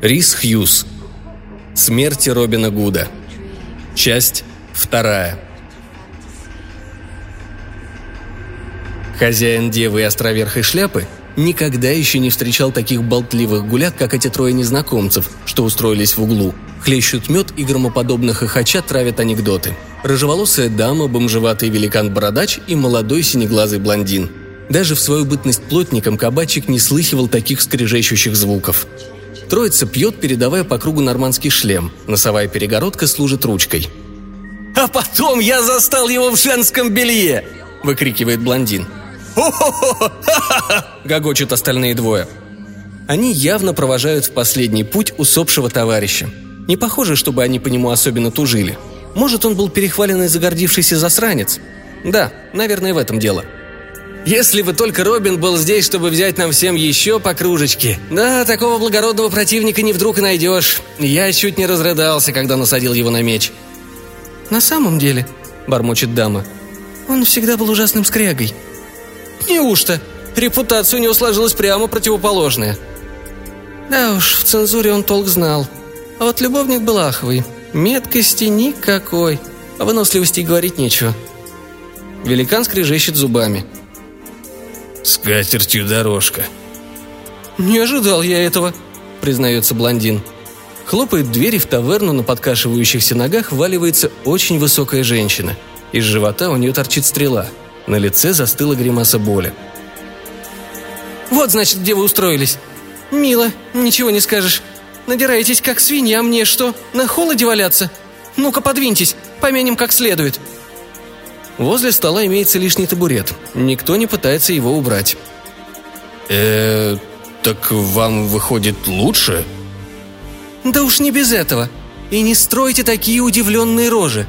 Рис Хьюз. Смерти Робина Гуда. Часть вторая. Хозяин девы и островерхой шляпы никогда еще не встречал таких болтливых гулят, как эти трое незнакомцев, что устроились в углу. Хлещут мед и громоподобно хохоча травят анекдоты. Рыжеволосая дама, бомжеватый великан-бородач и молодой синеглазый блондин. Даже в свою бытность плотником кабачик не слыхивал таких скрежещущих звуков. Троица пьет, передавая по кругу нормандский шлем. Носовая перегородка служит ручкой. «А потом я застал его в женском белье!» – выкрикивает блондин – «Хо-хо-хо! Ха-ха-ха!» – гогочут остальные двое. Они явно провожают в последний путь усопшего товарища. Не похоже, чтобы они по нему особенно тужили. Может, он был перехваленный загордившийся засранец? Да, наверное, в этом дело. Если бы только Робин был здесь, чтобы взять нам всем еще по кружечке. Да, такого благородного противника не вдруг и найдешь. Я чуть не разрыдался, когда насадил его на меч. «На самом деле», — бормочет дама, — «он всегда был ужасным скрягой. Неужто? Репутация у него сложилась прямо противоположная. Да уж, в цензуре он толк знал. А вот любовник был аховый. Меткости никакой. О выносливости говорить нечего. Великан скрежещет зубами. «С катертью дорожка». «Не ожидал я этого», — признается блондин. Хлопает двери в таверну, на подкашивающихся ногах валивается очень высокая женщина. Из живота у нее торчит стрела — на лице застыла гримаса боли. «Вот, значит, где вы устроились. Мило, ничего не скажешь. Надираетесь, как свинья, а мне что, на холоде валяться? Ну-ка, подвиньтесь, помянем как следует». Возле стола имеется лишний табурет. Никто не пытается его убрать. э так вам выходит лучше?» «Да уж не без этого. И не стройте такие удивленные рожи.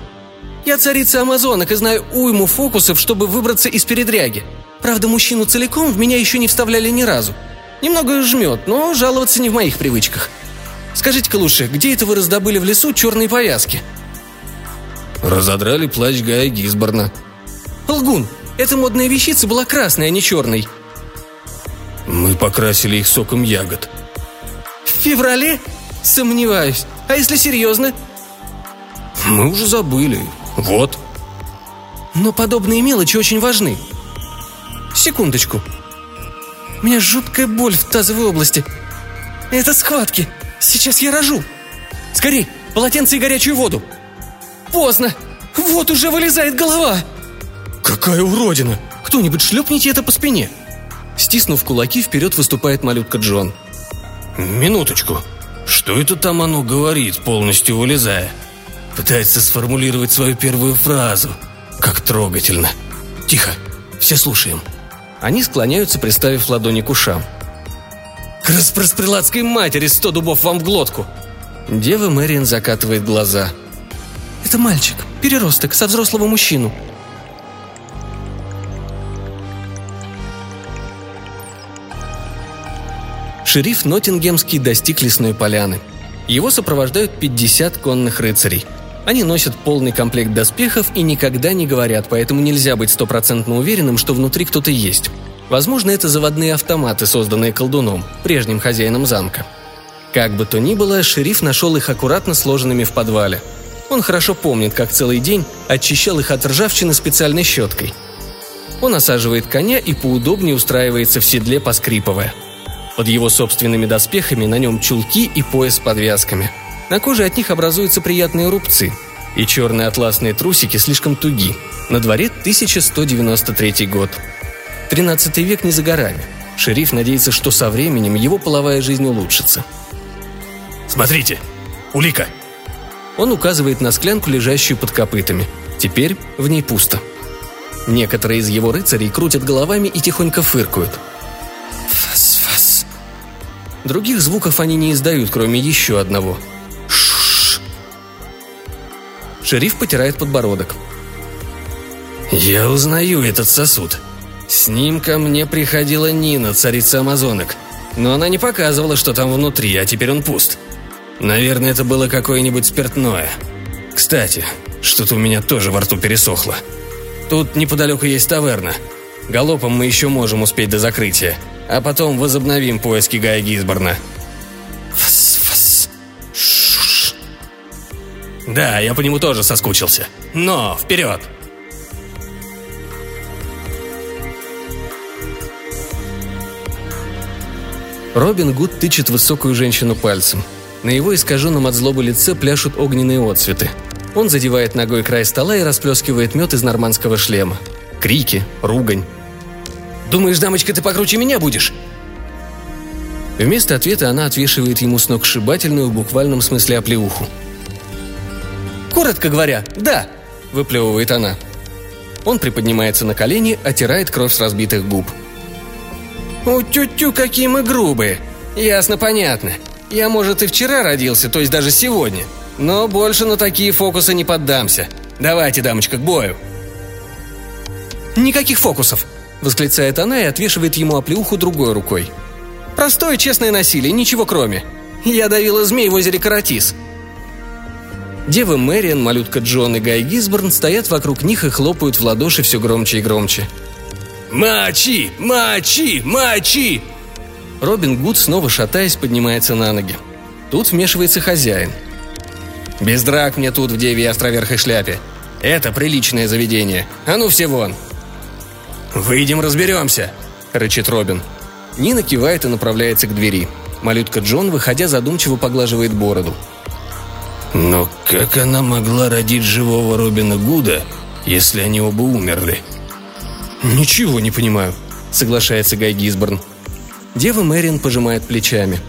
Я царица амазонок и знаю уйму фокусов, чтобы выбраться из передряги. Правда, мужчину целиком в меня еще не вставляли ни разу. Немного жмет, но жаловаться не в моих привычках. Скажите-ка лучше, где это вы раздобыли в лесу черные повязки?» «Разодрали плащ Гая Гизборна». «Лгун, эта модная вещица была красной, а не черной». «Мы покрасили их соком ягод». «В феврале? Сомневаюсь. А если серьезно?» «Мы уже забыли. Вот. Но подобные мелочи очень важны. Секундочку. У меня жуткая боль в тазовой области. Это схватки. Сейчас я рожу. Скорей, полотенце и горячую воду. Поздно. Вот уже вылезает голова. Какая уродина! Кто-нибудь шлепните это по спине. Стиснув кулаки, вперед выступает малютка Джон. Минуточку. Что это там оно говорит, полностью вылезая? Пытается сформулировать свою первую фразу. Как трогательно. Тихо, все слушаем. Они склоняются, приставив ладони к ушам. «К распрострелатской матери сто дубов вам в глотку!» Дева Мэриан закатывает глаза. «Это мальчик, переросток, со взрослого мужчину», Шериф Ноттингемский достиг лесной поляны. Его сопровождают 50 конных рыцарей – они носят полный комплект доспехов и никогда не говорят, поэтому нельзя быть стопроцентно уверенным, что внутри кто-то есть. Возможно, это заводные автоматы, созданные колдуном, прежним хозяином замка. Как бы то ни было, шериф нашел их аккуратно сложенными в подвале. Он хорошо помнит, как целый день очищал их от ржавчины специальной щеткой. Он осаживает коня и поудобнее устраивается в седле, поскрипывая. Под его собственными доспехами на нем чулки и пояс с подвязками – на коже от них образуются приятные рубцы, и черные атласные трусики слишком туги. На дворе 1193 год. 13 век не за горами. Шериф надеется, что со временем его половая жизнь улучшится. «Смотрите! Улика!» Он указывает на склянку, лежащую под копытами. Теперь в ней пусто. Некоторые из его рыцарей крутят головами и тихонько фыркают. Других звуков они не издают, кроме еще одного – Шериф потирает подбородок. «Я узнаю этот сосуд. С ним ко мне приходила Нина, царица амазонок. Но она не показывала, что там внутри, а теперь он пуст. Наверное, это было какое-нибудь спиртное. Кстати, что-то у меня тоже во рту пересохло. Тут неподалеку есть таверна. Галопом мы еще можем успеть до закрытия, а потом возобновим поиски Гая Гизборна». «Да, я по нему тоже соскучился. Но вперед!» Робин Гуд тычет высокую женщину пальцем. На его искаженном от злобы лице пляшут огненные отцветы. Он задевает ногой край стола и расплескивает мед из нормандского шлема. Крики, ругань, «Думаешь, дамочка, ты покруче меня будешь?» Вместо ответа она отвешивает ему сногсшибательную в буквальном смысле оплеуху. «Коротко говоря, да», – выплевывает она. Он приподнимается на колени, отирает кровь с разбитых губ. «У тю-тю, какие мы грубые! Ясно, понятно. Я, может, и вчера родился, то есть даже сегодня. Но больше на такие фокусы не поддамся. Давайте, дамочка, к бою!» «Никаких фокусов!» – восклицает она и отвешивает ему оплеуху другой рукой. «Простое честное насилие, ничего кроме. Я давила змей в озере Каратис». Девы Мэриан, малютка Джон и Гай Гисборн стоят вокруг них и хлопают в ладоши все громче и громче. «Мочи! Мочи! Мочи!» Робин Гуд, снова шатаясь, поднимается на ноги. Тут вмешивается хозяин. «Без драк мне тут в деве островерхой шляпе. Это приличное заведение. А ну все вон!» «Выйдем, разберемся!» – рычит Робин. Нина кивает и направляется к двери. Малютка Джон, выходя, задумчиво поглаживает бороду. «Но как она могла родить живого Робина Гуда, если они оба умерли?» «Ничего не понимаю», — соглашается Гай Гисборн. Дева Мэриан пожимает плечами.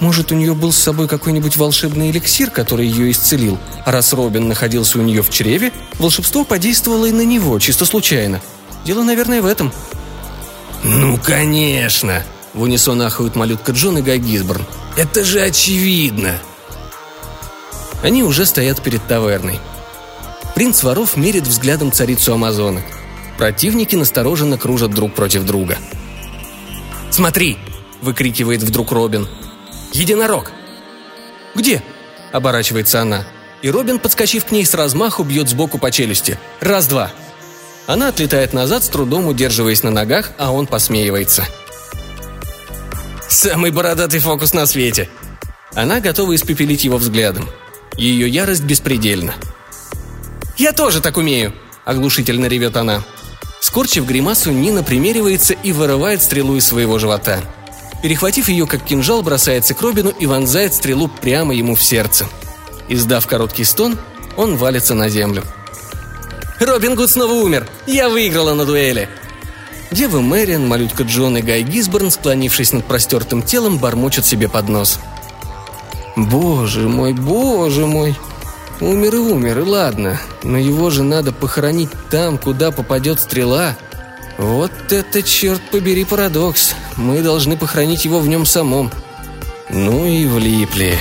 Может, у нее был с собой какой-нибудь волшебный эликсир, который ее исцелил, а раз Робин находился у нее в чреве, волшебство подействовало и на него, чисто случайно. Дело, наверное, в этом. «Ну, конечно!» – в унисон ахают малютка Джон и Гай. «Это же очевидно!» Они уже стоят перед таверной. Принц воров мерит взглядом царицу Амазонок. Противники настороженно кружат друг против друга. «Смотри!» – выкрикивает вдруг Робин. «Единорог!» «Где?» – оборачивается она. И Робин, подскочив к ней с размаху, бьет сбоку по челюсти. Раз-два. Она отлетает назад, с трудом удерживаясь на ногах, а он посмеивается. «Самый бородатый фокус на свете!» Она готова испепелить его взглядом. Ее ярость беспредельна. «Я тоже так умею!» – оглушительно ревет она. Скорчив гримасу, Нина примеривается и вырывает стрелу из своего живота. Перехватив ее как кинжал, бросается к Робину и вонзает стрелу прямо ему в сердце. Издав короткий стон, он валится на землю. «Робин Гуд снова умер! Я выиграла на дуэли!» Дева Мэриан, малютка Джон и Гай Гисборн, склонившись над простертым телом, бормочут себе под нос. «Боже мой, боже мой!» Умер и умер, и ладно, но его же надо похоронить там, куда попадет стрела. Вот это, черт побери, парадокс. Мы должны похоронить его в нем самом. Ну и влипли.